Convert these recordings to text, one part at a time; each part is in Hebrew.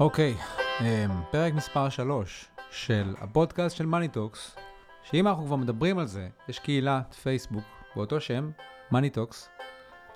אוקיי, אמ, פרק מספר 3 של הפודקאסט של מאני טוקס, שאם אנחנו כבר מדברים על זה, יש קהילת פייסבוק באותו שם, מאני טוקס.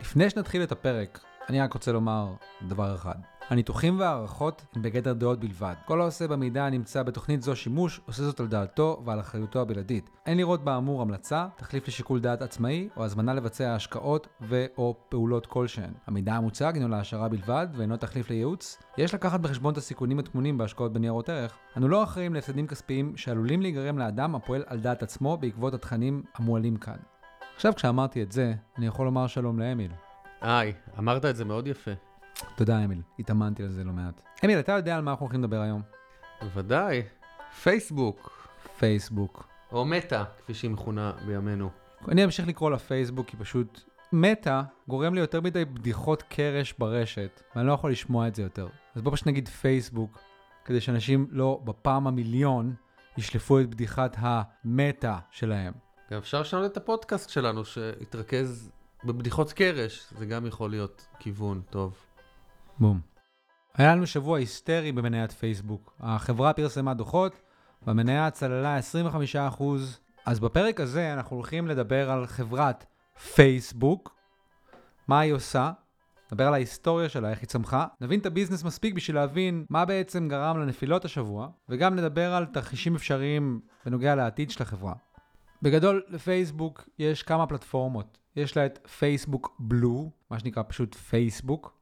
לפני שנתחיל את הפרק, אני רק רוצה לומר דבר אחד. הניתוחים וההערכות הם בגדר דעות בלבד. כל העושה במידע הנמצא בתוכנית זו שימוש, עושה זאת על דעתו ועל אחריותו הבלעדית. אין לראות באמור המלצה, תחליף לשיקול דעת עצמאי, או הזמנה לבצע השקעות ו/או פעולות כלשהן. המידע המוצג הינו להעשרה בלבד, ואינו תחליף לייעוץ. יש לקחת בחשבון את הסיכונים הטמונים בהשקעות בניירות ערך. אנו לא אחראים להפסדים כספיים שעלולים להיגרם לאדם הפועל על דעת עצמו בעקבות התכנים המועלים כאן. עכשיו כשאמרתי את זה, אני יכול לומר שלום לאמיל. היי, אמרת את זה מאוד יפה. תודה אמיל, התאמנתי על זה לא מעט. אמיל, אתה יודע על מה אנחנו הולכים לדבר היום? בוודאי. פייסבוק, פייסבוק. או מטא, כפי שהיא מכונה בימינו. אני אמשיך לקרוא לפייסבוק כי פשוט מטא גורם לי יותר מדי בדיחות קרש ברשת, ואני לא יכול לשמוע את זה יותר. אז בוא פשוט נגיד פייסבוק, כדי שאנשים לא בפעם המיליון ישלפו את בדיחת המטא שלהם. גם אפשר לשנות את הפודקאסט שלנו, שיתרכז בבדיחות קרש, זה גם יכול להיות כיוון טוב. בום. היה לנו שבוע היסטרי במניית פייסבוק. החברה פרסמה דוחות, והמניה צללה 25%. אז בפרק הזה אנחנו הולכים לדבר על חברת פייסבוק, מה היא עושה, נדבר על ההיסטוריה שלה, איך היא צמחה, נבין את הביזנס מספיק בשביל להבין מה בעצם גרם לנפילות השבוע, וגם נדבר על תרחישים אפשריים בנוגע לעתיד של החברה. בגדול, לפייסבוק יש כמה פלטפורמות. יש לה את פייסבוק בלו, מה שנקרא פשוט פייסבוק.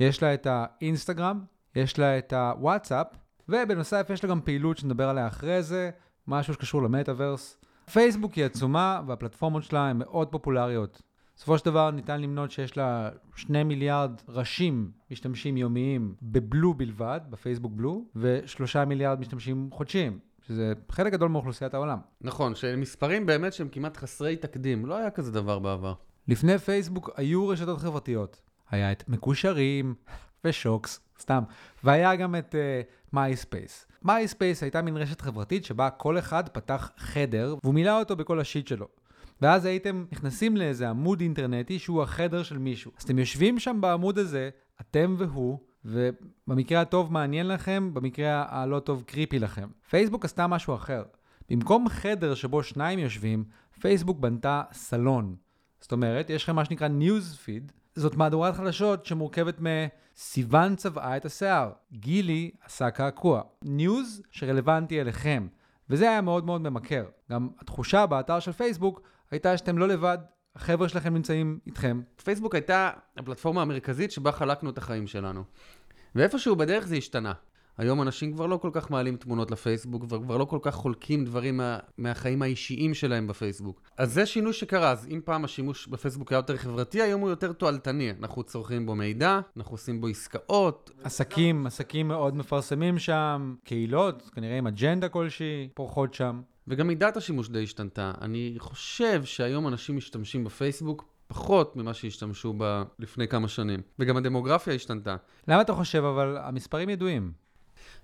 יש לה את האינסטגרם, יש לה את הוואטסאפ, ובנוסף יש לה גם פעילות שנדבר עליה אחרי זה, משהו שקשור למטאוורס. פייסבוק היא עצומה והפלטפורמות שלה הן מאוד פופולריות. בסופו של דבר ניתן למנות שיש לה 2 מיליארד ראשים משתמשים יומיים בבלו בלבד, בפייסבוק בלו, ו-3 מיליארד משתמשים חודשיים, שזה חלק גדול מאוכלוסיית העולם. נכון, שמספרים באמת שהם כמעט חסרי תקדים, לא היה כזה דבר בעבר. לפני פייסבוק היו רשתות חברתיות. היה את מקושרים ושוקס, סתם. והיה גם את מייספייס. אה, מייספייס הייתה מין רשת חברתית שבה כל אחד פתח חדר והוא מילא אותו בכל ה shit שלו. ואז הייתם נכנסים לאיזה עמוד אינטרנטי שהוא החדר של מישהו. אז אתם יושבים שם בעמוד הזה, אתם והוא, ובמקרה הטוב מעניין לכם, במקרה הלא טוב creepy לכם. פייסבוק עשתה משהו אחר. במקום חדר שבו שניים יושבים, פייסבוק בנתה סלון. זאת אומרת, יש לכם מה שנקרא news feed, זאת מהדורת חדשות שמורכבת מסיוון צבעה את השיער, גילי עשה קעקוע, news שרלוונטי אליכם, וזה היה מאוד מאוד ממכר. גם התחושה באתר של פייסבוק הייתה שאתם לא לבד, החבר'ה שלכם נמצאים איתכם. פייסבוק הייתה הפלטפורמה המרכזית שבה חלקנו את החיים שלנו. ואיפשהו בדרך זה השתנה. היום אנשים כבר לא כל כך מעלים תמונות לפייסבוק, וכבר לא כל כך חולקים דברים מה, מהחיים האישיים שלהם בפייסבוק. אז זה שינוי שקרה, אז אם פעם השימוש בפייסבוק היה יותר חברתי, היום הוא יותר תועלתני. אנחנו צורכים בו מידע, אנחנו עושים בו עסקאות. עסקים, עסקים מאוד מפרסמים שם, קהילות, כנראה עם אג'נדה כלשהי, פורחות שם. וגם מידת השימוש די השתנתה. אני חושב שהיום אנשים משתמשים בפייסבוק פחות ממה שהשתמשו בה לפני כמה שנים. וגם הדמוגרפיה השתנתה. למה אתה חושב, אבל המספרים ידועים.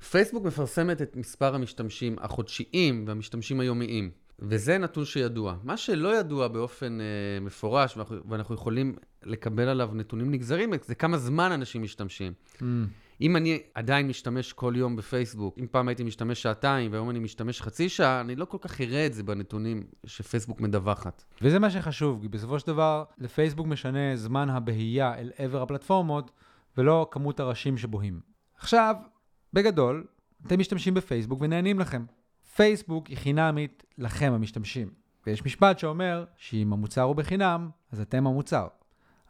פייסבוק מפרסמת את מספר המשתמשים החודשיים והמשתמשים היומיים, וזה נתון שידוע. מה שלא ידוע באופן אה, מפורש, ואנחנו, ואנחנו יכולים לקבל עליו נתונים נגזרים, זה כמה זמן אנשים משתמשים. Mm. אם אני עדיין משתמש כל יום בפייסבוק, אם פעם הייתי משתמש שעתיים והיום אני משתמש חצי שעה, אני לא כל כך אראה את זה בנתונים שפייסבוק מדווחת. וזה מה שחשוב, כי בסופו של דבר לפייסבוק משנה זמן הבהייה אל עבר הפלטפורמות, ולא כמות הראשים שבוהים. עכשיו, בגדול, אתם משתמשים בפייסבוק ונהנים לכם. פייסבוק היא חינמית לכם המשתמשים. ויש משפט שאומר שאם המוצר הוא בחינם, אז אתם המוצר.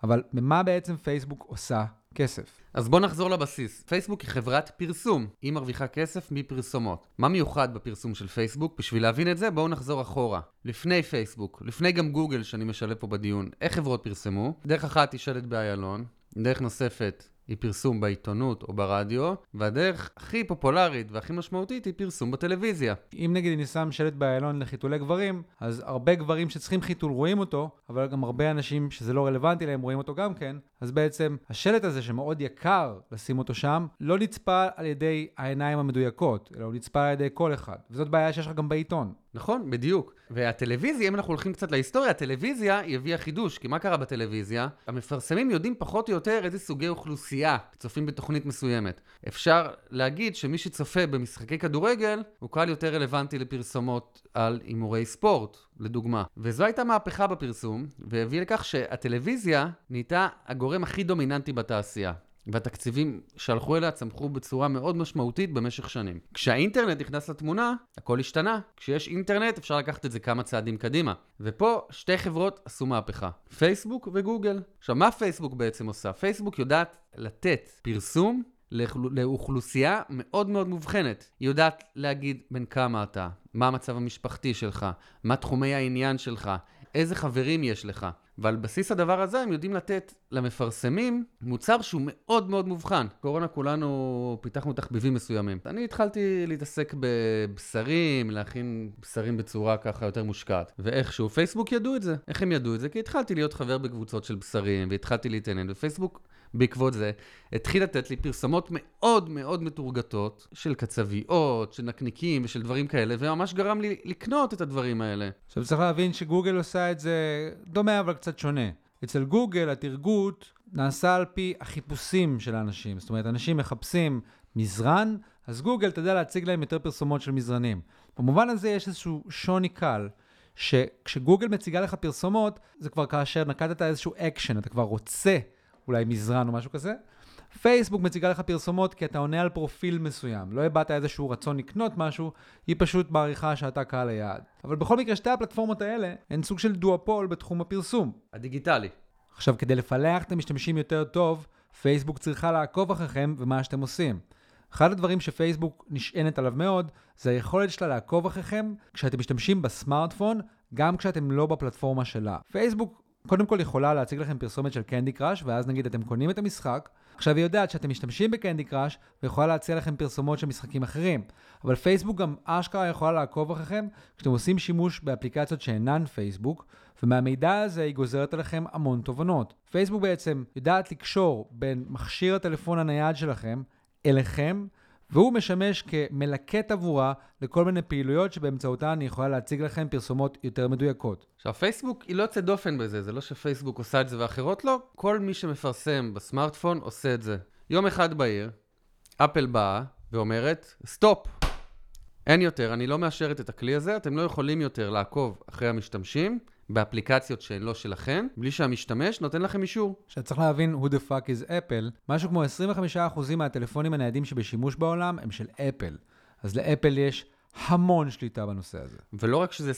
אבל ממה בעצם פייסבוק עושה כסף? אז בואו נחזור לבסיס. פייסבוק היא חברת פרסום. היא מרוויחה כסף מפרסומות. מה מיוחד בפרסום של פייסבוק? בשביל להבין את זה, בואו נחזור אחורה. לפני פייסבוק, לפני גם גוגל שאני משלב פה בדיון, איך חברות פרסמו? דרך אחת היא שלט באיילון, דרך נוספת היא פרסום בעיתונות או ברדיו, והדרך הכי פופולרית והכי משמעותית היא פרסום בטלוויזיה. אם נגיד אני שם שלט באיילון לחיתולי גברים, אז הרבה גברים שצריכים חיתול רואים אותו, אבל גם הרבה אנשים שזה לא רלוונטי להם רואים אותו גם כן, אז בעצם השלט הזה שמאוד יקר לשים אותו שם, לא נצפה על ידי העיניים המדויקות, אלא הוא נצפה על ידי כל אחד. וזאת בעיה שיש לך גם בעיתון. נכון, בדיוק. והטלוויזיה, אם אנחנו הולכים קצת להיסטוריה, הטלוויזיה היא הביאה חידוש, כי מה קרה בטלוויזיה? המפרסמים יודעים פחות או יותר איזה סוגי אוכלוסייה צופים בתוכנית מסוימת. אפשר להגיד שמי שצופה במשחקי כדורגל, הוא קהל יותר רלוונטי לפרסומות על הימורי ספורט, לדוגמה. וזו הייתה מהפכה בפרסום, והביא לכך שהטלוויזיה נהייתה הגורם הכי דומיננטי בתעשייה. והתקציבים שהלכו אליה צמחו בצורה מאוד משמעותית במשך שנים. כשהאינטרנט נכנס לתמונה, הכל השתנה. כשיש אינטרנט אפשר לקחת את זה כמה צעדים קדימה. ופה שתי חברות עשו מהפכה, פייסבוק וגוגל. עכשיו, מה פייסבוק בעצם עושה? פייסבוק יודעת לתת פרסום לאוכלוסייה מאוד מאוד מובחנת. היא יודעת להגיד בין כמה אתה, מה המצב המשפחתי שלך, מה תחומי העניין שלך, איזה חברים יש לך. ועל בסיס הדבר הזה הם יודעים לתת למפרסמים מוצר שהוא מאוד מאוד מובחן. קורונה כולנו פיתחנו תחביבים מסוימים. אני התחלתי להתעסק בבשרים, להכין בשרים בצורה ככה יותר מושקעת. ואיכשהו פייסבוק ידעו את זה. איך הם ידעו את זה? כי התחלתי להיות חבר בקבוצות של בשרים, והתחלתי להתעניין, ופייסבוק בעקבות זה, התחיל לתת לי פרסומות מאוד מאוד מטורגטות של קצביות, של נקניקים ושל דברים כאלה, וממש גרם לי לקנות את הדברים האלה. עכשיו צריך להבין שגוגל עושה את זה דומה אבל קצת שונה. אצל גוגל הטרגוט נעשה על פי החיפושים של האנשים. זאת אומרת, אנשים מחפשים מזרן, אז גוגל תדע להציג להם יותר פרסומות של מזרנים. במובן הזה יש איזשהו שוני קל, שכשגוגל מציגה לך פרסומות, זה כבר כאשר נקטת איזשהו אקשן, אתה כבר רוצה אולי מזרן או משהו כזה. פייסבוק מציגה לך פרסומות כי אתה עונה על פרופיל מסוים. לא הבעת איזשהו רצון לקנות משהו, היא פשוט מעריכה שאתה קהל היעד. אבל בכל מקרה, שתי הפלטפורמות האלה הן סוג של דואפול בתחום הפרסום. הדיגיטלי. עכשיו, כדי לפלח את המשתמשים יותר טוב, פייסבוק צריכה לעקוב אחריכם ומה שאתם עושים. אחד הדברים שפייסבוק נשענת עליו מאוד, זה היכולת שלה לעקוב אחריכם כשאתם משתמשים בסמארטפון, גם כשאתם לא בפלטפורמה שלה. פייסבוק קודם כל יכולה להציג לכם פרסומת של קנדי קראש, ואז נגיד אתם קונים את המשחק. עכשיו היא יודעת שאתם משתמשים בקנדי קראש, ויכולה להציע לכם פרסומות של משחקים אחרים. אבל פייסבוק גם אשכרה יכולה לעקוב אחריכם כשאתם עושים שימוש באפליקציות שאינן פייסבוק, ומהמידע הזה היא גוזרת עליכם המון תובנות. פייסבוק בעצם יודעת לקשור בין מכשיר הטלפון הנייד שלכם אליכם, והוא משמש כמלקט עבורה לכל מיני פעילויות שבאמצעותן אני יכולה להציג לכם פרסומות יותר מדויקות. עכשיו, פייסבוק היא לא יוצאת דופן בזה, זה לא שפייסבוק עושה את זה ואחרות לא, כל מי שמפרסם בסמארטפון עושה את זה. יום אחד בהיר, אפל באה ואומרת, stop, אין יותר, אני לא מאשרת את הכלי הזה, אתם לא יכולים יותר לעקוב אחרי המשתמשים, באפליקציות שהן לא שלכם, בלי שהמשתמש נותן לכם אישור. עכשיו צריך להבין who the fuck is Apple, משהו כמו 25% מהטלפונים הניידים שבשימוש בעולם הם של אפל. אז לאפל יש המון שליטה בנושא הזה. ולא רק שזה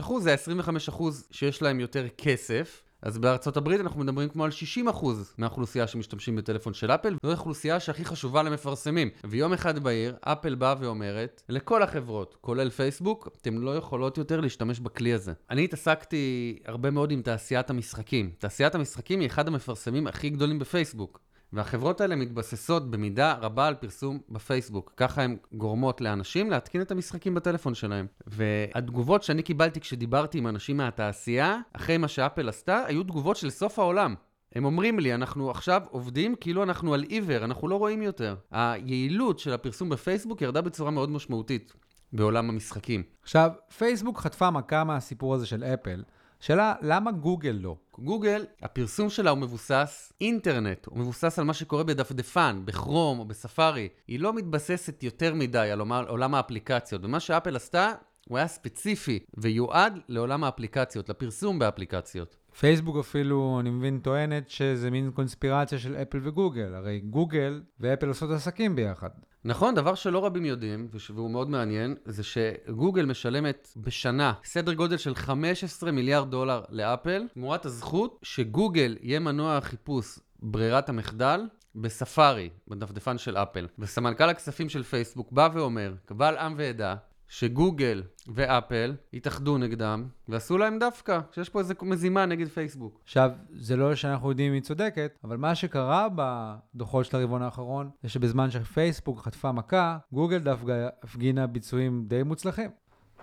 25%, זה 25% שיש להם יותר כסף. אז בארצות הברית אנחנו מדברים כמו על 60% מהאוכלוסייה שמשתמשים בטלפון של אפל, זו האוכלוסייה שהכי חשובה למפרסמים. ויום אחד בעיר, אפל באה ואומרת לכל החברות, כולל פייסבוק, אתם לא יכולות יותר להשתמש בכלי הזה. אני התעסקתי הרבה מאוד עם תעשיית המשחקים. תעשיית המשחקים היא אחד המפרסמים הכי גדולים בפייסבוק. והחברות האלה מתבססות במידה רבה על פרסום בפייסבוק. ככה הן גורמות לאנשים להתקין את המשחקים בטלפון שלהם. והתגובות שאני קיבלתי כשדיברתי עם אנשים מהתעשייה, אחרי מה שאפל עשתה, היו תגובות של סוף העולם. הם אומרים לי, אנחנו עכשיו עובדים כאילו אנחנו על עיוור, אנחנו לא רואים יותר. היעילות של הפרסום בפייסבוק ירדה בצורה מאוד משמעותית בעולם המשחקים. עכשיו, פייסבוק חטפה מכה מהסיפור הזה של אפל. שאלה, למה גוגל לא? גוגל, הפרסום שלה הוא מבוסס אינטרנט, הוא מבוסס על מה שקורה בדפדפן, בכרום או בספארי. היא לא מתבססת יותר מדי על עולם האפליקציות, ומה שאפל עשתה, הוא היה ספציפי ויועד לעולם האפליקציות, לפרסום באפליקציות. פייסבוק אפילו, אני מבין, טוענת שזה מין קונספירציה של אפל וגוגל. הרי גוגל ואפל עושות עסקים ביחד. נכון, דבר שלא רבים יודעים, והוא מאוד מעניין, זה שגוגל משלמת בשנה סדר גודל של 15 מיליארד דולר לאפל, תמורת הזכות שגוגל יהיה מנוע החיפוש ברירת המחדל בספארי, בדפדפן של אפל. וסמנכ"ל הכספים של פייסבוק בא ואומר, קבל עם ועדה, שגוגל ואפל התאחדו נגדם ועשו להם דווקא, שיש פה איזה מזימה נגד פייסבוק. עכשיו, זה לא שאנחנו יודעים אם היא צודקת, אבל מה שקרה בדוחות של הרבעון האחרון, זה שבזמן שפייסבוק חטפה מכה, גוגל דווקא הפגינה ביצועים די מוצלחים.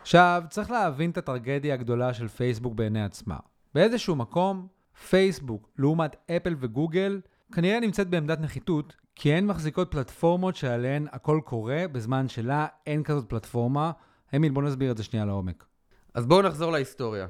עכשיו, צריך להבין את הטרגדיה הגדולה של פייסבוק בעיני עצמה. באיזשהו מקום, פייסבוק, לעומת אפל וגוגל, כנראה נמצאת בעמדת נחיתות, כי הן מחזיקות פלטפורמות שעליהן הכל קורה, בזמן שלה אין כזאת פלטפורמה. אמיל, בוא נסביר את זה שנייה לעומק. אז בואו נחזור להיסטוריה.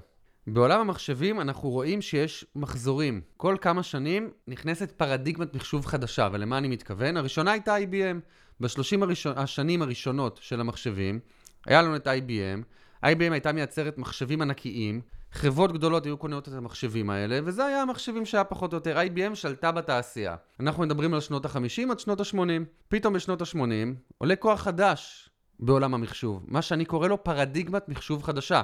בעולם המחשבים אנחנו רואים שיש מחזורים. כל כמה שנים נכנסת פרדיגמת מחשוב חדשה, ולמה אני מתכוון? הראשונה הייתה IBM. ב-30 הראשון, השנים הראשונות של המחשבים, היה לנו את IBM. IBM הייתה מייצרת מחשבים ענקיים, חברות גדולות היו קונות את המחשבים האלה, וזה היה המחשבים שהיה פחות או יותר. IBM שלטה בתעשייה. אנחנו מדברים על שנות ה-50 עד שנות ה-80. פתאום בשנות ה-80 עולה כוח חדש בעולם המחשוב, מה שאני קורא לו פרדיגמת מחשוב חדשה.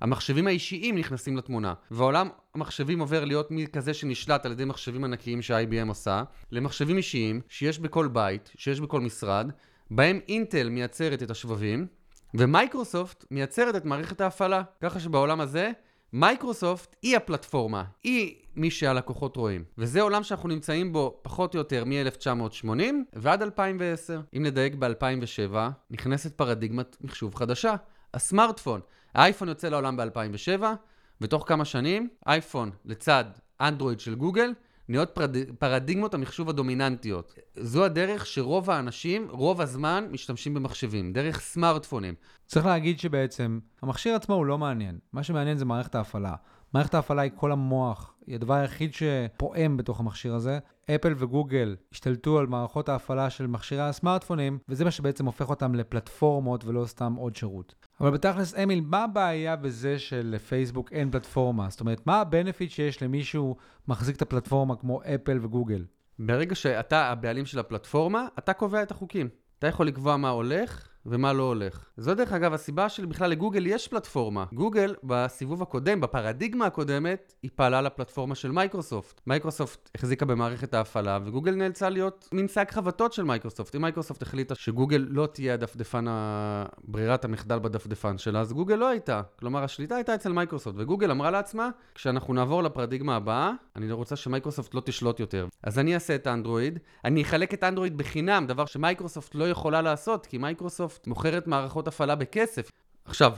המחשבים האישיים נכנסים לתמונה, ועולם המחשבים עובר להיות מכזה שנשלט על ידי מחשבים ענקיים ש-IBM עושה, למחשבים אישיים שיש בכל בית, שיש בכל משרד, בהם אינטל מייצרת את השבבים, ומייקרוסופט מייצרת את מערכת ההפעלה. ככה שבעולם הזה, מייקרוסופט היא הפלטפורמה, היא מי שהלקוחות רואים. וזה עולם שאנחנו נמצאים בו פחות או יותר מ-1980 ועד 2010. אם נדייק ב-2007, נכנסת פרדיגמת מחשוב חדשה, הסמארטפון. האייפון יוצא לעולם ב-2007, ותוך כמה שנים, אייפון לצד אנדרואיד של גוגל, נהיות פרד... פרדיגמות המחשוב הדומיננטיות. זו הדרך שרוב האנשים, רוב הזמן, משתמשים במחשבים, דרך סמארטפונים. צריך להגיד שבעצם, המכשיר עצמו הוא לא מעניין. מה שמעניין זה מערכת ההפעלה. מערכת ההפעלה היא כל המוח, היא הדבר היחיד שפועם בתוך המכשיר הזה. אפל וגוגל השתלטו על מערכות ההפעלה של מכשירי הסמארטפונים, וזה מה שבעצם הופך אותם לפלטפורמות ולא סתם עוד שירות. אבל בתכלס, אמיל, מה הבעיה בזה שלפייסבוק אין פלטפורמה? זאת אומרת, מה הבנפיט שיש למישהו מחזיק את הפלטפורמה כמו אפל וגוגל? ברגע שאתה הבעלים של הפלטפורמה, אתה קובע את החוקים. אתה יכול לקבוע מה הולך, ומה לא הולך. זו דרך אגב הסיבה שבכלל לגוגל יש פלטפורמה. גוגל בסיבוב הקודם, בפרדיגמה הקודמת, היא פעלה על הפלטפורמה של מייקרוסופט. מייקרוסופט החזיקה במערכת ההפעלה, וגוגל נאלצה להיות מין שק חבטות של מייקרוסופט. אם מייקרוסופט החליטה שגוגל לא תהיה הדפדפן, ברירת המחדל בדפדפן שלה, אז גוגל לא הייתה. כלומר, השליטה הייתה אצל מייקרוסופט, וגוגל אמרה לעצמה, כשאנחנו נעבור לפרדיגמה הבאה, אני רוצה שמייקרוסופט לא תשלוט יותר. אז אני אעשה את אנדרואיד, אני אחלק את אנדרואיד בחינם, דבר שמייקרוסופט לא יכולה לעשות, כי מייקרוסופט מייקרוסופט מוכרת מערכות הפעלה בכסף. עכשיו,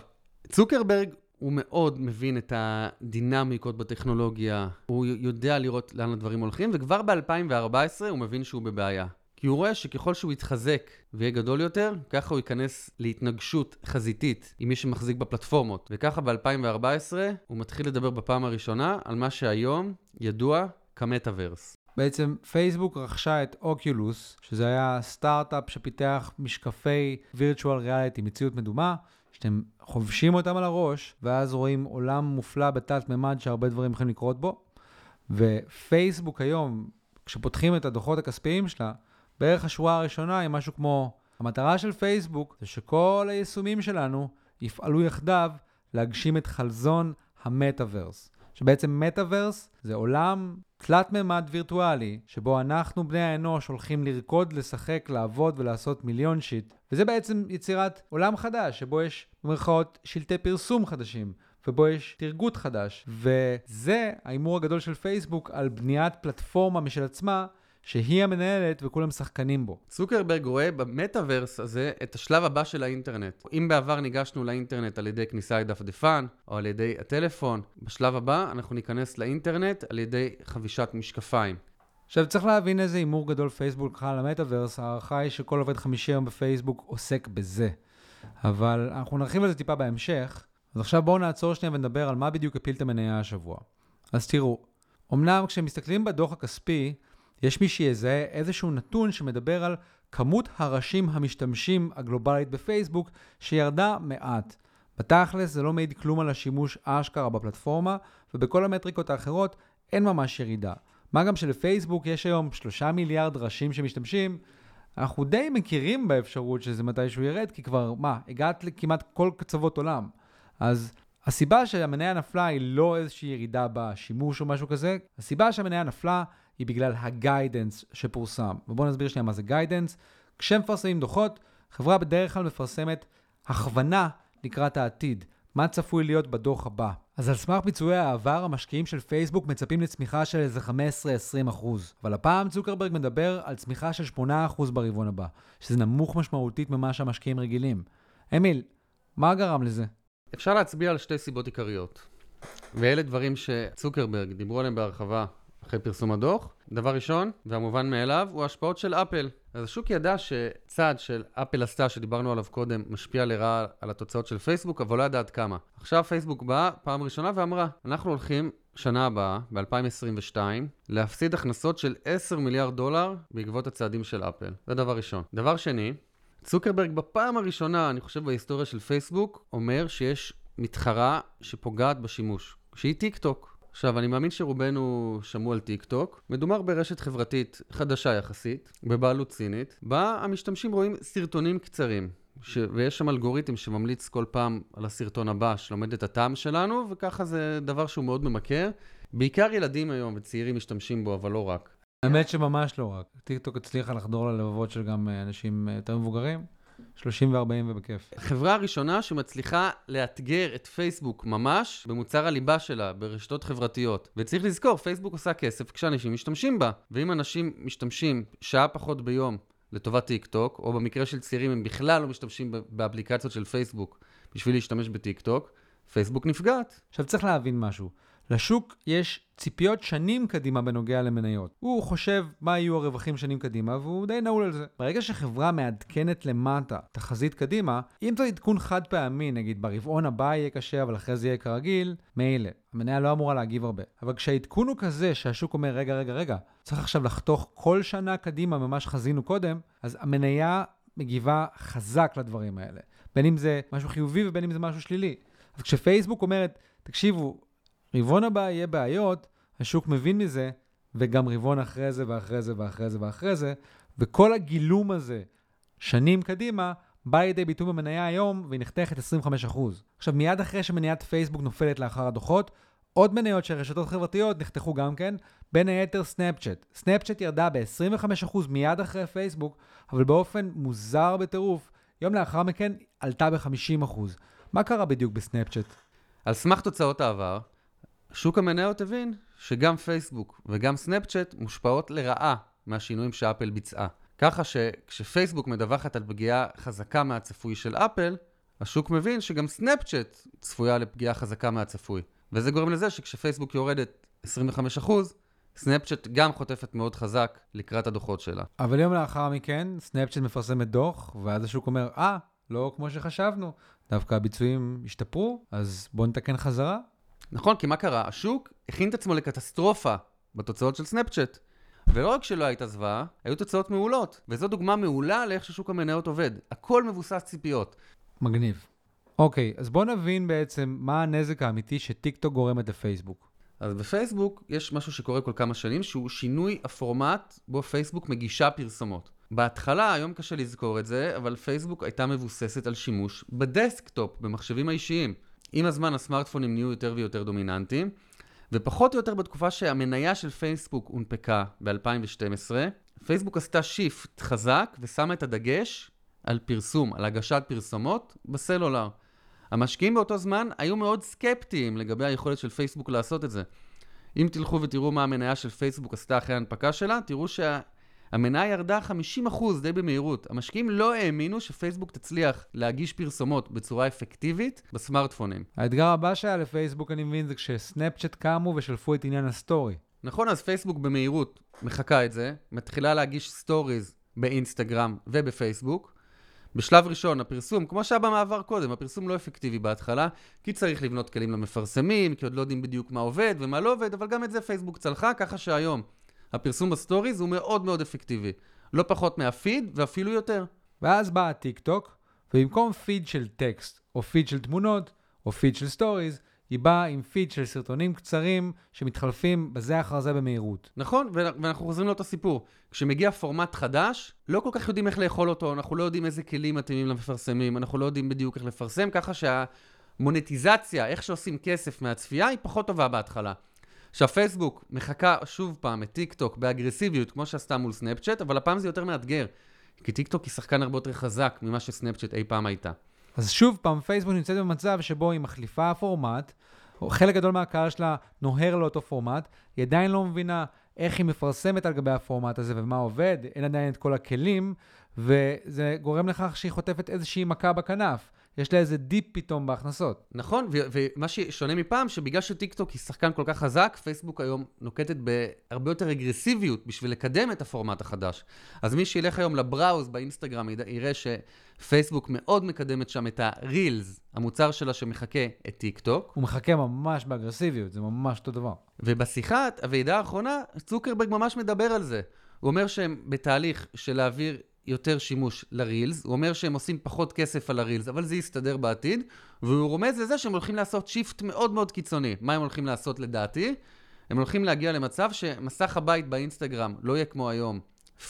צוקרברג הוא מאוד מבין את הדינמיקות בטכנולוגיה, הוא יודע לראות לאן הדברים הולכים, וכבר ב-2014 הוא מבין שהוא בבעיה. כי הוא רואה שככל שהוא יתחזק ויהיה גדול יותר, ככה הוא ייכנס להתנגשות חזיתית עם מי שמחזיק בפלטפורמות. וככה ב-2014 הוא מתחיל לדבר בפעם הראשונה על מה שהיום ידוע כמטאוורס. בעצם פייסבוק רכשה את אוקיולוס, שזה היה סטארט-אפ שפיתח משקפי וירטואל ריאליטי, מציאות מדומה, שאתם חובשים אותם על הראש, ואז רואים עולם מופלא בתת מימד שהרבה דברים יכולים לקרות בו. ופייסבוק היום, כשפותחים את הדוחות הכספיים שלה, בערך השורה הראשונה היא משהו כמו, המטרה של פייסבוק זה שכל היישומים שלנו יפעלו יחדיו להגשים את חלזון המטאוורס. שבעצם מטאוורס זה עולם תלת מימד וירטואלי, שבו אנחנו בני האנוש הולכים לרקוד, לשחק, לעבוד ולעשות מיליון שיט. וזה בעצם יצירת עולם חדש, שבו יש במרכאות שלטי פרסום חדשים, ובו יש תרגות חדש. וזה ההימור הגדול של פייסבוק על בניית פלטפורמה משל עצמה, שהיא המנהלת וכולם שחקנים בו. צוקרברג רואה במטאוורס הזה את השלב הבא של האינטרנט. אם בעבר ניגשנו לאינטרנט על ידי כניסה לדפדפן או על ידי הטלפון, בשלב הבא אנחנו ניכנס לאינטרנט על ידי חבישת משקפיים. עכשיו צריך להבין איזה הימור גדול פייסבוק לקחה על המטאוורס, ההערכה היא שכל עובד חמישי היום בפייסבוק עוסק בזה. אבל אנחנו נרחיב על זה טיפה בהמשך. אז עכשיו בואו נעצור שנייה ונדבר על מה בדיוק הפיל את המניה השבוע. אז תראו, אמנם כשמסתכלים בדוח הכספי, יש מי שיזהה איזשהו נתון שמדבר על כמות הראשים המשתמשים הגלובלית בפייסבוק שירדה מעט. בתכלס זה לא מעיד כלום על השימוש אשכרה בפלטפורמה, ובכל המטריקות האחרות אין ממש ירידה. מה גם שלפייסבוק יש היום שלושה מיליארד ראשים שמשתמשים, אנחנו די מכירים באפשרות שזה מתישהו ירד, כי כבר, מה, הגעת לכמעט כל קצוות עולם. אז הסיבה שהמניה נפלה היא לא איזושהי ירידה בשימוש או משהו כזה, הסיבה שהמניה נפלה היא בגלל ה guidance שפורסם. ובואו נסביר שנייה מה זה guidance. כשמפרסמים דוחות, חברה בדרך כלל מפרסמת הכוונה לקראת העתיד, מה צפוי להיות בדוח הבא. אז על סמך ביצועי העבר, המשקיעים של פייסבוק מצפים לצמיחה של איזה 15-20%. אבל הפעם צוקרברג מדבר על צמיחה של 8% ברבעון הבא, שזה נמוך משמעותית ממה שהמשקיעים רגילים. אמיל, מה גרם לזה? אפשר להצביע על שתי סיבות עיקריות. ואלה דברים שצוקרברג דיברו עליהם בהרחבה אחרי פרסום הדוח. דבר ראשון, והמובן מאליו, הוא ההשפעות של אפל. אז השוק ידע שצעד של אפל עשתה, שדיברנו עליו קודם, משפיע לרעה על התוצאות של פייסבוק, אבל לא ידע עד כמה. עכשיו פייסבוק באה פעם ראשונה ואמרה, אנחנו הולכים שנה הבאה, ב-2022, להפסיד הכנסות של 10 מיליארד דולר בעקבות הצעדים של אפל. זה דבר ראשון. דבר שני, צוקרברג בפעם הראשונה, אני חושב בהיסטוריה של פייסבוק, אומר שיש מתחרה שפוגעת בשימוש, שהיא טיק טוק. עכשיו, אני מאמין שרובנו שמעו על טיק טוק. מדובר ברשת חברתית חדשה יחסית, בבעלות סינית, בה המשתמשים רואים סרטונים קצרים. ש... ויש שם אלגוריתם שממליץ כל פעם על הסרטון הבא שלומד את הטעם שלנו, וככה זה דבר שהוא מאוד ממכר. בעיקר ילדים היום וצעירים משתמשים בו, אבל לא רק. האמת שממש לא רק. טיקטוק הצליחה לחדור ללבבות של גם אה, אנשים אה, יותר מבוגרים. 30 ו-40 ובכיף. חברה הראשונה שמצליחה לאתגר את פייסבוק ממש במוצר הליבה שלה, ברשתות חברתיות. וצריך לזכור, פייסבוק עושה כסף כשאנשים משתמשים בה. ואם אנשים משתמשים שעה פחות ביום לטובת טיק טוק, או במקרה של צעירים הם בכלל לא משתמשים באפליקציות של פייסבוק בשביל להשתמש בטיק טוק, פייסבוק נפגעת. עכשיו צריך להבין משהו. לשוק יש ציפיות שנים קדימה בנוגע למניות. הוא חושב מה יהיו הרווחים שנים קדימה, והוא די נעול על זה. ברגע שחברה מעדכנת למטה תחזית קדימה, אם זה עדכון חד פעמי, נגיד ברבעון הבא יהיה קשה, אבל אחרי זה יהיה כרגיל, מילא. המניה לא אמורה להגיב הרבה. אבל כשהעדכון הוא כזה שהשוק אומר, רגע, רגע, רגע, צריך עכשיו לחתוך כל שנה קדימה ממה שחזינו קודם, אז המניה מגיבה חזק לדברים האלה. בין אם זה משהו חיובי ובין אם זה משהו שלילי. אז כשפייסבוק אומרת, תקשיבו, רבעון הבא יהיה בעיות, השוק מבין מזה, וגם רבעון אחרי זה ואחרי זה ואחרי זה ואחרי זה, וכל הגילום הזה, שנים קדימה, בא לידי ביטוי במניה היום, והיא נחתכת 25%. עכשיו, מיד אחרי שמניית פייסבוק נופלת לאחר הדוחות, עוד מניות של רשתות חברתיות נחתכו גם כן, בין היתר סנאפצ'אט. סנאפצ'אט ירדה ב-25% מיד אחרי פייסבוק, אבל באופן מוזר בטירוף, יום לאחר מכן עלתה ב-50%. מה קרה בדיוק בסנאפצ'אט? על סמך תוצאות העבר, שוק המניות הבין שגם פייסבוק וגם סנאפצ'אט מושפעות לרעה מהשינויים שאפל ביצעה. ככה שכשפייסבוק מדווחת על פגיעה חזקה מהצפוי של אפל, השוק מבין שגם סנאפצ'אט צפויה לפגיעה חזקה מהצפוי. וזה גורם לזה שכשפייסבוק יורדת 25%, סנאפצ'אט גם חוטפת מאוד חזק לקראת הדוחות שלה. אבל יום לאחר מכן, סנאפצ'אט מפרסמת דוח, ואז השוק אומר, אה, אה, לא כמו שחשבנו, דווקא הביצועים השתפרו, אז בואו נתקן חזרה, נכון, כי מה קרה? השוק הכין את עצמו לקטסטרופה בתוצאות של סנאפצ'אט. ולא רק שלא הייתה זוועה, היו תוצאות מעולות. וזו דוגמה מעולה לאיך ששוק המניות עובד. הכל מבוסס ציפיות. מגניב. אוקיי, אז בוא נבין בעצם מה הנזק האמיתי שטיקטוק גורמת לפייסבוק. אז בפייסבוק יש משהו שקורה כל כמה שנים, שהוא שינוי הפורמט בו פייסבוק מגישה פרסומות. בהתחלה, היום קשה לזכור את זה, אבל פייסבוק הייתה מבוססת על שימוש בדסקטופ, במחשבים האישיים. עם הזמן הסמארטפונים נהיו יותר ויותר דומיננטיים, ופחות או יותר בתקופה שהמניה של פייסבוק הונפקה ב-2012, פייסבוק עשתה shift חזק ושמה את הדגש על פרסום, על הגשת פרסומות בסלולר. המשקיעים באותו זמן היו מאוד סקפטיים לגבי היכולת של פייסבוק לעשות את זה. אם תלכו ותראו מה המניה של פייסבוק עשתה אחרי ההנפקה שלה, תראו שה... המניה ירדה 50% די במהירות. המשקיעים לא האמינו שפייסבוק תצליח להגיש פרסומות בצורה אפקטיבית בסמארטפונים. האתגר הבא שהיה לפייסבוק, אני מבין, זה כשסנאפצ'אט קמו ושלפו את עניין הסטורי. נכון, אז פייסבוק במהירות מחקה את זה, מתחילה להגיש סטוריז באינסטגרם ובפייסבוק. בשלב ראשון, הפרסום, כמו שהיה במעבר קודם, הפרסום לא אפקטיבי בהתחלה, כי צריך לבנות כלים למפרסמים, כי עוד לא יודעים בדיוק מה עובד ומה לא עובד, אבל גם את זה פייסבוק צלחה, ככה שהיום הפרסום בסטוריז הוא מאוד מאוד אפקטיבי. לא פחות מהפיד ואפילו יותר. ואז בא הטיק טוק, ובמקום פיד של טקסט, או פיד של תמונות, או פיד של סטוריז, היא באה עם פיד של סרטונים קצרים שמתחלפים בזה אחר זה במהירות. נכון, ואנחנו חוזרים לאותו סיפור. כשמגיע פורמט חדש, לא כל כך יודעים איך לאכול אותו, אנחנו לא יודעים איזה כלים מתאימים למפרסמים, אנחנו לא יודעים בדיוק איך לפרסם, ככה שהמונטיזציה, איך שעושים כסף מהצפייה, היא פחות טובה בהתחלה. עכשיו פייסבוק מחקה שוב פעם את טיק טוק באגרסיביות, כמו שעשתה מול סנאפצ'אט, אבל הפעם זה יותר מאתגר. כי טיק טוק היא שחקן הרבה יותר חזק ממה שסנאפצ'אט אי פעם הייתה. אז שוב פעם, פייסבוק נמצאת במצב שבו היא מחליפה פורמט, חלק גדול מהקהל שלה נוהר לאותו פורמט, היא עדיין לא מבינה איך היא מפרסמת על גבי הפורמט הזה ומה עובד, אין עדיין את כל הכלים, וזה גורם לכך שהיא חוטפת איזושהי מכה בכנף. יש לה איזה dip פתאום בהכנסות. נכון, ומה ששונה מפעם, שבגלל שטיקטוק היא שחקן כל כך חזק, פייסבוק היום נוקטת בהרבה יותר אגרסיביות בשביל לקדם את הפורמט החדש. אז מי שילך היום ל browse באינסטגרם יראה שפייסבוק מאוד מקדמת שם את הרילס, המוצר שלה שמחקה את טיקטוק. הוא מחקה ממש באגרסיביות, זה ממש אותו דבר. ובשיחת הוועידה האחרונה, צוקרברג ממש מדבר על זה. הוא אומר שהם בתהליך של להעביר יותר שימוש לרילס, הוא אומר שהם עושים פחות כסף על הרילס, אבל זה יסתדר בעתיד, והוא רומז לזה שהם הולכים לעשות shift מאוד מאוד קיצוני. מה הם הולכים לעשות לדעתי? הם הולכים להגיע למצב שמסך הבית באינסטגרם לא יהיה כמו היום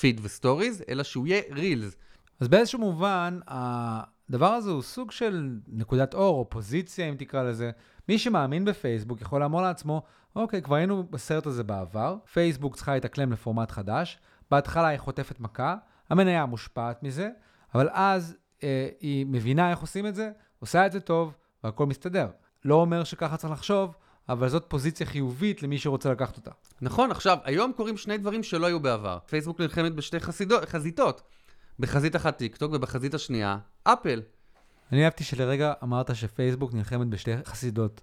פיד וסטוריז, אלא שהוא יהיה רילס. אז באיזשהו מובן, הדבר הזה הוא סוג של נקודת אור, או פוזיציה, אם תקרא לזה. מי שמאמין בפייסבוק יכול לאמור לעצמו, אוקיי, כבר היינו בסרט הזה בעבר, פייסבוק צריכה להתאקלם לפורמט חדש, בהתחלה היא חוטפת מכה, המניה מושפעת מזה, אבל אז אה, היא מבינה איך עושים את זה, עושה את זה טוב, והכל מסתדר. לא אומר שככה צריך לחשוב, אבל זאת פוזיציה חיובית למי שרוצה לקחת אותה. נכון, עכשיו, היום קורים שני דברים שלא היו בעבר. פייסבוק נלחמת בשתי חסידו, חזיתות. בחזית אחת טיקטוק ובחזית השנייה, אפל. אני אהבתי שלרגע אמרת שפייסבוק נלחמת בשתי חסידות.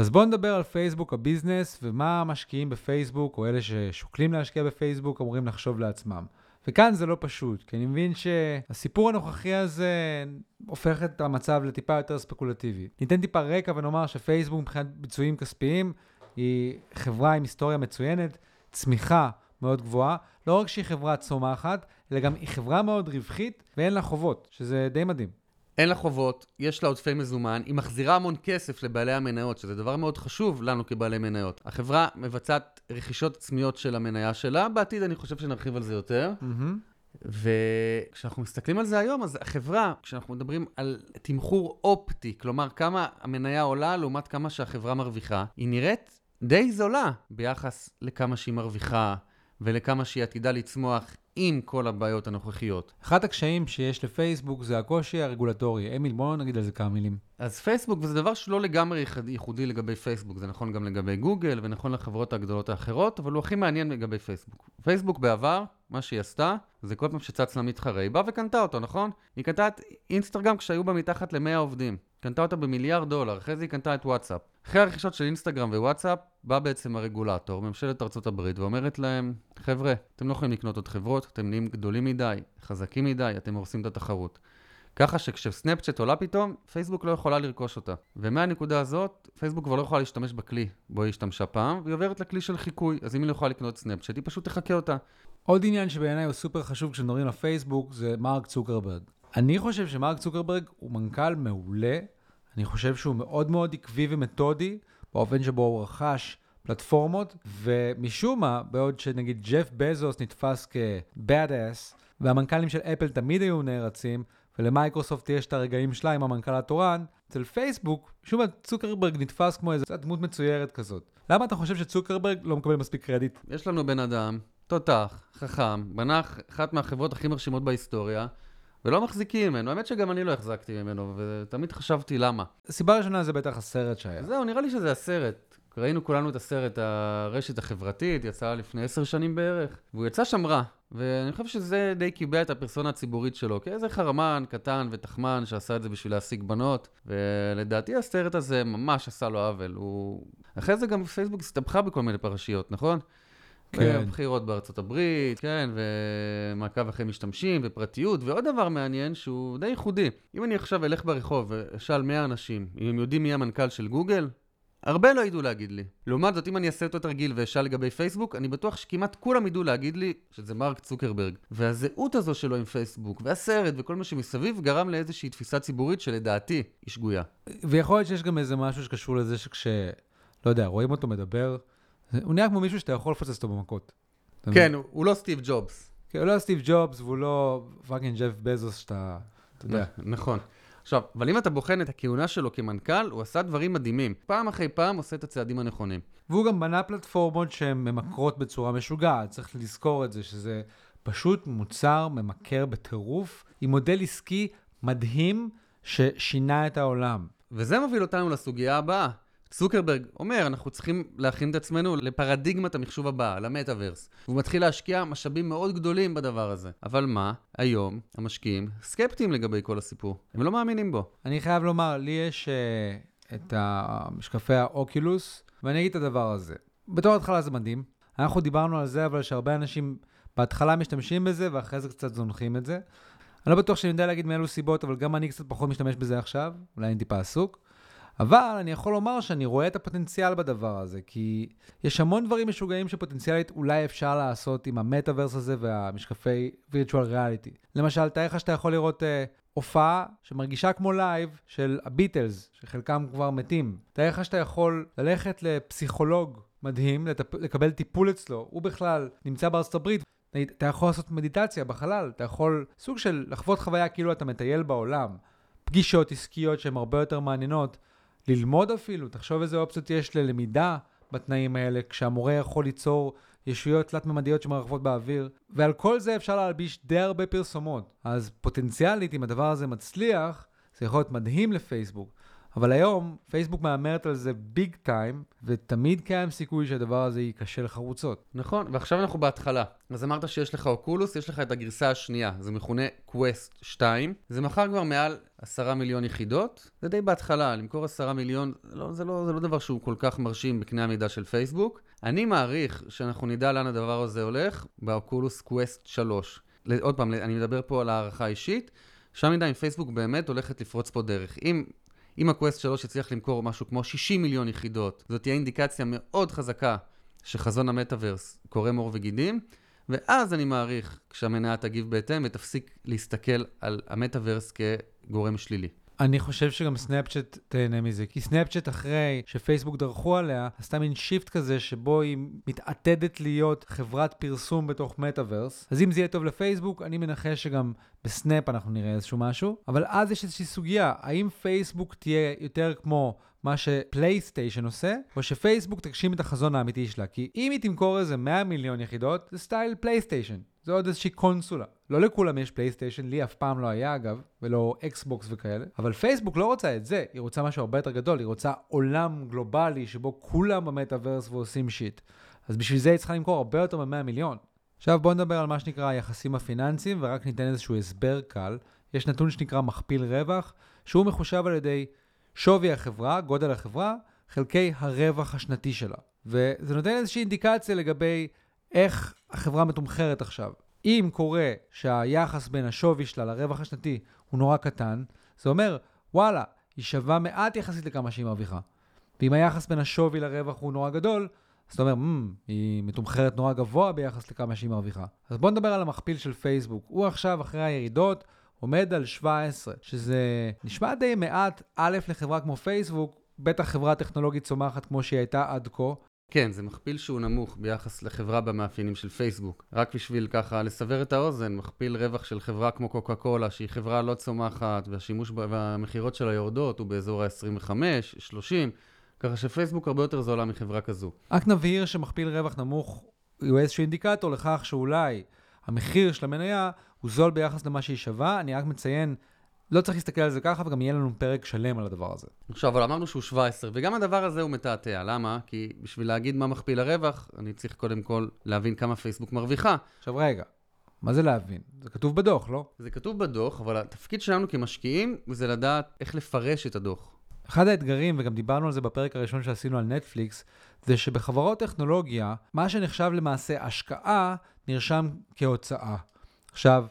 אז בואו נדבר על פייסבוק ה business ומה המשקיעים בפייסבוק, או אלה ששוקלים להשקיע בפייסבוק, אמורים לחשוב לעצמם. וכאן זה לא פשוט, כי אני מבין שהסיפור הנוכחי הזה הופך את המצב לטיפה יותר ספקולטיבי. ניתן טיפה רקע ונאמר שפייסבוק מבחינת ביצועים כספיים היא חברה עם היסטוריה מצוינת, צמיחה מאוד גבוהה. לא רק שהיא חברה צומחת, אלא גם היא חברה מאוד רווחית ואין לה חובות, שזה די מדהים. אין לה חובות, יש לה עודפי מזומן, היא מחזירה המון כסף לבעלי המניות, שזה דבר מאוד חשוב לנו כבעלי מניות. החברה מבצעת רכישות עצמיות של המניה שלה, בעתיד אני חושב שנרחיב על זה יותר. וכשאנחנו מסתכלים על זה היום, אז החברה, כשאנחנו מדברים על תמחור אופטי, כלומר כמה המניה עולה לעומת כמה שהחברה מרוויחה, היא נראית די זולה ביחס לכמה שהיא מרוויחה ולכמה שהיא עתידה לצמוח עם כל הבעיות הנוכחיות. אחד הקשיים שיש לפייסבוק זה הקושי הרגולטורי. אמיל, בואו נגיד על זה כמה מילים. אז פייסבוק, וזה דבר שלא לגמרי ייחוד- ייחודי לגבי פייסבוק, זה נכון גם לגבי גוגל ונכון לחברות הגדולות האחרות, אבל הוא הכי מעניין לגבי פייסבוק. פייסבוק בעבר, מה שהיא עשתה, זה כל פעם שצץ לה מתחרה, היא באה וקנתה אותו, נכון? היא קנתה את אינסטגרם כשהיו בה מתחת ל-100 עובדים. קנתה אותה במיליארד דולר, אחרי זה היא קנתה את וואטסאפ. אחרי הרכישות של אינסטגרם ווואטסאפ, בא בעצם הרגולטור, ממשלת ארצות הברית, ואומרת להם, חבר'ה, אתם לא יכולים לקנות עוד חברות, אתם נהיים גדולים מדי, חזקים מדי, אתם הורסים את התחרות. ככה שכשסנאפצ'אט עולה פתאום, פייסבוק לא יכולה לרכוש אותה. ומהנקודה הזאת, פייסבוק כבר לא יכולה להשתמש בכלי בו היא השתמשה פעם, והיא עוברת לכלי של חיקוי. אז אם היא לא יכולה לקנות סנאפצ'אט, היא פשוט תחקה אותה. עוד עניין שבעיניי הוא סופר חשוב כשמדברים על פייסבוק זה מרק צוקרברג. אני חושב שמרק צוקרברג הוא מנכ"ל מעולה, אני חושב שהוא מאוד מאוד עקבי ומתודי באופן שבו הוא רכש פלטפורמות, ומשום מה, בעוד שנגיד ג'ף בזוס נתפס כ-bad ass, והמנכ"לים של אפל תמיד היו נערצים, ולמייקרוסופט יש את הרגעים שלה עם המנכ"ל התורן, אצל פייסבוק, משום מה צוקרברג נתפס כמו איזו דמות מצוירת כזאת. למה אתה חושב שצוקרברג לא מקבל מספיק קרדיט? יש לנו בן אדם, תותח, חכם, בנה אחת מהחברות הכי מרשימות בהיסטוריה, ולא מחזיקים ממנו. האמת שגם אני לא החזקתי ממנו, ותמיד חשבתי למה. סיבה ראשונה זה בטח הסרט שהיה. זהו, נראה לי שזה הסרט. ראינו כולנו את הסרט הרשת החברתית, יצא לפני עשר שנים בערך, והוא יצא שם רע. ואני חושב שזה די קיבע את הפרסונה הציבורית שלו, כאיזה חרמן קטן ותחמן שעשה את זה בשביל להשיג בנות, ולדעתי הסרט הזה ממש עשה לו עוול. הוא... אחרי זה גם פייסבוק הסתבכה בכל מיני פרשיות, נכון? כן. בחירות בארצות הברית, כן, ומעקב אחרי משתמשים, ופרטיות, ועוד דבר מעניין שהוא די ייחודי. אם אני עכשיו אלך ברחוב ואשאל 100 אנשים, אם הם יודעים מי המנכ"ל של גוגל, הרבה לא ידעו להגיד לי. לעומת זאת, אם אני אעשה אותו תרגיל ואשאל לגבי פייסבוק, אני בטוח שכמעט כולם ידעו להגיד לי שזה מרק צוקרברג. והזהות הזו שלו עם פייסבוק, והסרט וכל מה שמסביב, גרם לאיזושהי תפיסה ציבורית שלדעתי היא שגויה. ויכול להיות שיש גם איזה משהו שקשור לזה שכש... לא יודע, רואים אותו מדבר, הוא נראה כמו מישהו שאתה יכול לפוצץ אותו במכות. כן, הוא- הוא לא סטיב ג'ובס. כן, הוא לא סטיב ג'ובס והוא לא fucking ג'ף בזוס שאתה... אתה יודע. נכון. עכשיו, אבל אם אתה בוחן את הכהונה שלו כמנכ"ל, הוא עשה דברים מדהימים. פעם אחרי פעם עושה את הצעדים הנכונים. והוא גם בנה פלטפורמות שהן ממכרות בצורה משוגעת, צריך לזכור את זה, שזה פשוט מוצר ממכר בטירוף, עם מודל עסקי מדהים ששינה את העולם. וזה מוביל אותנו לסוגיה הבאה. סוקרברג אומר, אנחנו צריכים להכין את עצמנו לפרדיגמת המחשוב הבאה, למטאוורס. הוא מתחיל להשקיע משאבים מאוד גדולים בדבר הזה. אבל מה? היום המשקיעים סקפטיים לגבי כל הסיפור. הם לא מאמינים בו. אני חייב לומר, לי יש uh, את המשקפי האוקילוס, ואני אגיד את הדבר הזה. בתור התחלה זה מדהים. אנחנו דיברנו על זה, אבל שהרבה אנשים בהתחלה משתמשים בזה, ואחרי זה קצת זונחים את זה. אני לא בטוח שאני יודע להגיד מאילו סיבות, אבל גם אני קצת פחות משתמש בזה עכשיו, אולי אני טיפה עסוק. אבל אני יכול לומר שאני רואה את הפוטנציאל בדבר הזה, כי יש המון דברים משוגעים שפוטנציאלית אולי אפשר לעשות עם המטאוורס הזה והמשקפי virtual reality. למשל, תאר לך שאתה יכול לראות uh, הופעה שמרגישה כמו live של הביטלס, שחלקם כבר מתים. תאר לך שאתה יכול ללכת לפסיכולוג מדהים, לטפ... לקבל טיפול אצלו, הוא בכלל נמצא בארצות הברית. אתה יכול לעשות מדיטציה בחלל, אתה יכול סוג של לחוות חוויה כאילו אתה מטייל בעולם. פגישות עסקיות שהן הרבה יותר מעניינות. ללמוד אפילו, תחשוב איזה אופציות יש ללמידה בתנאים האלה, כשהמורה יכול ליצור ישויות תלת-ממדיות שמרחבות באוויר, ועל כל זה אפשר להלביש די הרבה פרסומות. אז פוטנציאלית, אם הדבר הזה מצליח, זה יכול להיות מדהים לפייסבוק. אבל היום פייסבוק מהמרת על זה ביג טיים, ותמיד קיים סיכוי שהדבר הזה ייכשל חרוצות. נכון, ועכשיו אנחנו בהתחלה. אז אמרת שיש לך אוקולוס, יש לך את הגרסה השנייה, זה מכונה Quest 2. זה מכר כבר מעל 10 מיליון יחידות, זה די בהתחלה, למכור 10 מיליון, לא, זה, לא, זה לא דבר שהוא כל כך מרשים בקנה המידה של פייסבוק. אני מעריך שאנחנו נדע לאן הדבר הזה הולך באוקולוס Quest 3. עוד פעם, אני מדבר פה על הערכה אישית. שם נדע אם פייסבוק באמת הולכת לפרוץ פה דרך. אם אם הקווסט 3 יצליח למכור משהו כמו 60 מיליון יחידות, זאת תהיה אינדיקציה מאוד חזקה שחזון המטאוורס קורם עור וגידים, ואז אני מעריך כשהמניה תגיב בהתאם ותפסיק להסתכל על המטאוורס כגורם שלילי. אני חושב שגם סנאפצ'אט תהנה מזה, כי סנאפצ'אט אחרי שפייסבוק דרכו עליה, עשתה מין shift כזה שבו היא מתעתדת להיות חברת פרסום בתוך מטאוורס. אז אם זה יהיה טוב לפייסבוק, אני מנחש שגם בסנאפ אנחנו נראה איזשהו משהו. אבל אז יש איזושהי סוגיה, האם פייסבוק תהיה יותר כמו מה שפלייסטיישן עושה, או שפייסבוק תגשים את החזון האמיתי שלה. כי אם היא תמכור איזה 100 מיליון יחידות, זה style פלייסטיישן. זה עוד איזושהי קונסולה. לא לכולם יש פלייסטיישן, לי אף פעם לא היה אגב, ולא אקסבוקס וכאלה. אבל פייסבוק לא רוצה את זה, היא רוצה משהו הרבה יותר גדול, היא רוצה עולם גלובלי שבו כולם במטאוורס ועושים shit. אז בשביל זה היא צריכה למכור הרבה יותר מ-100 מיליון. עכשיו בואו נדבר על מה שנקרא היחסים הפיננסיים, ורק ניתן איזשהו הסבר קל. יש נתון שנקרא מכפיל רווח, שהוא מחושב על ידי שווי החברה, גודל החברה, חלקי הרווח השנתי שלה. וזה נותן איזושהי אינדיקציה לגבי איך החברה מתומחרת עכשיו. אם קורה שהיחס בין השווי שלה לרווח השנתי הוא נורא קטן, זה אומר, וואלה, היא שווה מעט יחסית לכמה שהיא מרוויחה. ואם היחס בין השווי לרווח הוא נורא גדול, אז אתה אומר, mm, היא מתומחרת נורא גבוה ביחס לכמה שהיא מרוויחה. אז בוא נדבר על המכפיל של פייסבוק. הוא עכשיו, אחרי הירידות, עומד על 17, שזה נשמע די מעט, א', לחברה כמו פייסבוק, בטח חברה טכנולוגית צומחת כמו שהיא הייתה עד כה, כן, זה מכפיל שהוא נמוך ביחס לחברה במאפיינים של פייסבוק. רק בשביל ככה לסבר את האוזן, מכפיל רווח של חברה כמו קוקה קולה, שהיא חברה לא צומחת, והשימוש והמכירות שלה יורדות, הוא באזור ה-25, 30, ככה שפייסבוק הרבה יותר זולה מחברה כזו. רק נבהיר שמכפיל רווח נמוך הוא איזשהו אינדיקטור לכך שאולי המחיר של המניה הוא זול ביחס למה שהיא שווה. אני רק מציין לא צריך להסתכל על זה ככה, וגם יהיה לנו פרק שלם על הדבר הזה. עכשיו, אבל אמרנו שהוא 17, וגם הדבר הזה הוא מתעתע. למה? כי בשביל להגיד מה מכפיל הרווח, אני צריך קודם כל להבין כמה פייסבוק מרוויחה. עכשיו רגע, מה זה להבין? זה כתוב בדוח, לא? זה כתוב בדוח, אבל התפקיד שלנו כמשקיעים זה לדעת איך לפרש את הדוח. אחד האתגרים, וגם דיברנו על זה בפרק הראשון שעשינו על נטפליקס, זה שבחברות טכנולוגיה, מה שנחשב למעשה השקעה, נרשם כהוצאה. עכשיו,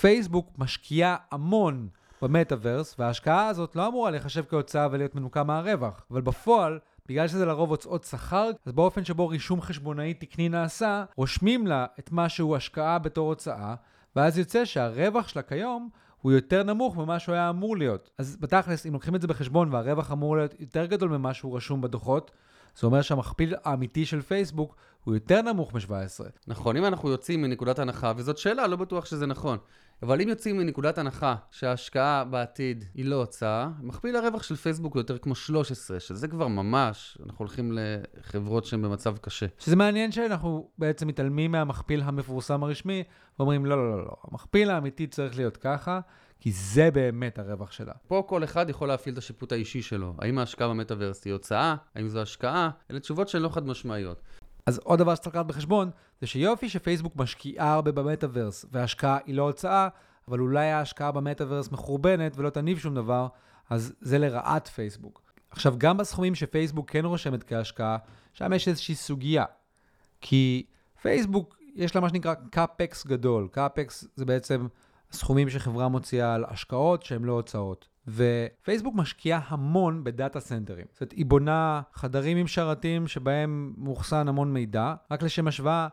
פייסבוק משקיעה המון במטאוורס, וההשקעה הזאת לא אמורה להיחשב כהוצאה ולהיות מנוקה מהרווח. אבל בפועל, בגלל שזה לרוב הוצאות שכר, אז באופן שבו רישום חשבונאי תקני נעשה, רושמים לה את מה שהוא השקעה בתור הוצאה, ואז יוצא שהרווח שלה כיום הוא יותר נמוך ממה שהוא היה אמור להיות. אז בתכלס, אם לוקחים את זה בחשבון והרווח אמור להיות יותר גדול ממה שהוא רשום בדוחות, זה אומר שהמכפיל האמיתי של פייסבוק הוא יותר נמוך מ-17. נכון, אם אנחנו יוצאים מנקודת הנחה, וזאת שאלה, לא בטוח שזה נכון. אבל אם יוצאים מנקודת הנחה שההשקעה בעתיד היא לא הוצאה, מכפיל הרווח של פייסבוק הוא יותר כמו 13, שזה כבר ממש, אנחנו הולכים לחברות שהן במצב קשה. שזה מעניין שאנחנו בעצם מתעלמים מהמכפיל המפורסם הרשמי, ואומרים, לא, לא, לא, לא, המכפיל האמיתי צריך להיות ככה, כי זה באמת הרווח שלה. פה כל אחד יכול להפעיל את השיפוט האישי שלו. האם ההשקעה במטאוורס היא הוצאה? האם זו השקעה? אלה תשובות שהן לא חד משמעיות. אז עוד דבר שצריך לקחת בחשבון, זה שיופי שפייסבוק משקיעה הרבה במטאוורס, וההשקעה היא לא הוצאה, אבל אולי ההשקעה במטאוורס מחורבנת ולא תניב שום דבר, אז זה לרעת פייסבוק. עכשיו, גם בסכומים שפייסבוק כן רושמת כהשקעה, שם יש איזושהי סוגיה. כי פייסבוק, יש לה מה שנקרא capex גדול. capex זה בעצם סכומים שחברה מוציאה על השקעות שהן לא הוצאות. ופייסבוק משקיעה המון ב data center ים. זאת אומרת, היא בונה חדרים עם שרתים שבהם מאוחסן המון מידע. רק לשם השוואה,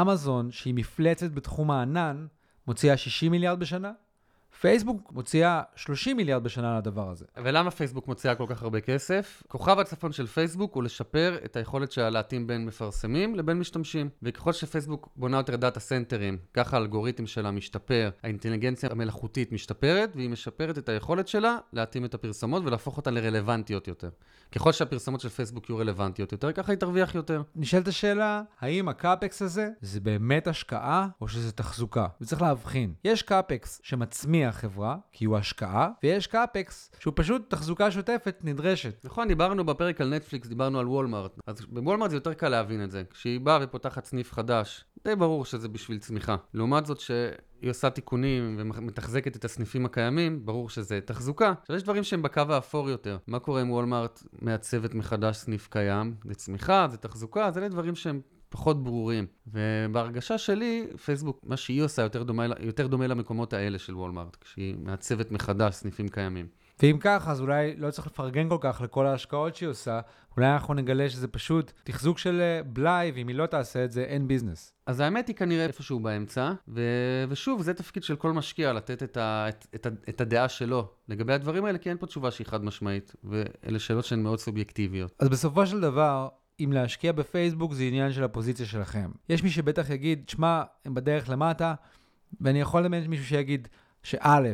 אמזון, שהיא מפלצת בתחום הענן, מוציאה 60 מיליארד בשנה, פייסבוק מוציאה 30 מיליארד בשנה על הדבר הזה. ולמה פייסבוק מוציאה כל כך הרבה כסף? כוכב הצפון של פייסבוק הוא לשפר את היכולת שלה להתאים בין מפרסמים לבין משתמשים. וככל שפייסבוק בונה יותר data center ים, ככה האלגוריתם שלה משתפר, האינטליגנציה המלאכותית משתפרת, והיא משפרת את היכולת שלה להתאים את הפרסומות ולהפוך אותן לרלוונטיות יותר. ככל שהפרסומות של פייסבוק יהיו רלוונטיות יותר, ככה היא תרוויח יותר. נשאלת השאלה, האם ה capex הזה זה באמת השקעה או שזה תחזוקה? וצריך להבחין. יש capex שמצמיח חברה, כי הוא השקעה, ויש capex שהוא פשוט תחזוקה שוטפת נדרשת. נכון, דיברנו בפרק על נטפליקס, דיברנו על וולמארט. אז בוולמארט זה יותר קל להבין את זה. כשהיא באה ופותחת סניף חדש, די ברור שזה בשביל צמיחה. לעומת זאת שהיא עושה תיקונים ומתחזקת את הסניפים הקיימים, ברור שזה תחזוקה. עכשיו יש דברים שהם בקו האפור יותר. מה קורה אם וולמארט מעצבת מחדש סניף קיים? זה צמיחה, זה תחזוקה, זה דברים שהם פחות ברורים. ובהרגשה שלי, פייסבוק, מה שהיא עושה יותר דומה, יותר דומה למקומות האלה של וולמארט, כשהיא מעצבת מחדש סניפים קיימים. ואם כך, אז אולי לא צריך לפרגן כל כך לכל ההשקעות שהיא עושה, אולי אנחנו נגלה שזה פשוט תחזוק של אה, בלאי, ואם היא לא תעשה את זה, אין ביזנס. אז האמת היא כנראה איפשהו באמצע, ו... ושוב, זה תפקיד של כל משקיע, לתת את, ה... את, את, את הדעה שלו לגבי הדברים האלה, כי אין פה תשובה שהיא חד משמעית, ואלה שאלות שהן מאוד סובייקטיביות. אז בסופו של דבר, אם להשקיע בפייסבוק זה עניין של הפוזיציה שלכם. יש מי שבטח יגיד, שמע, הם בדרך למטה, ואני יכול לדמיין מישהו שיגיד שא',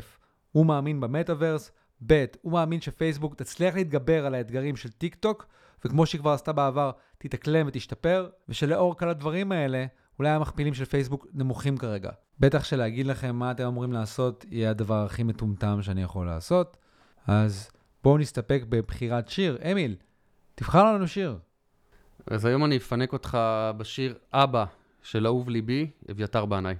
הוא מאמין במטאוורס, ב', הוא מאמין שפייסבוק תצליח להתגבר על האתגרים של טיק טוק, וכמו שהיא כבר עשתה בעבר, תתאקלם ותשתפר, ושלאור כל הדברים האלה, אולי המכפילים של פייסבוק נמוכים כרגע. בטח שלהגיד לכם מה אתם אמורים לעשות, יהיה הדבר הכי מטומטם שאני יכול לעשות. אז בואו נסתפק בבחירת שיר. אמיל, תבחר לנו שיר. אז היום אני אפנק אותך בשיר אבא של אהוב ליבי, אביתר בנאי.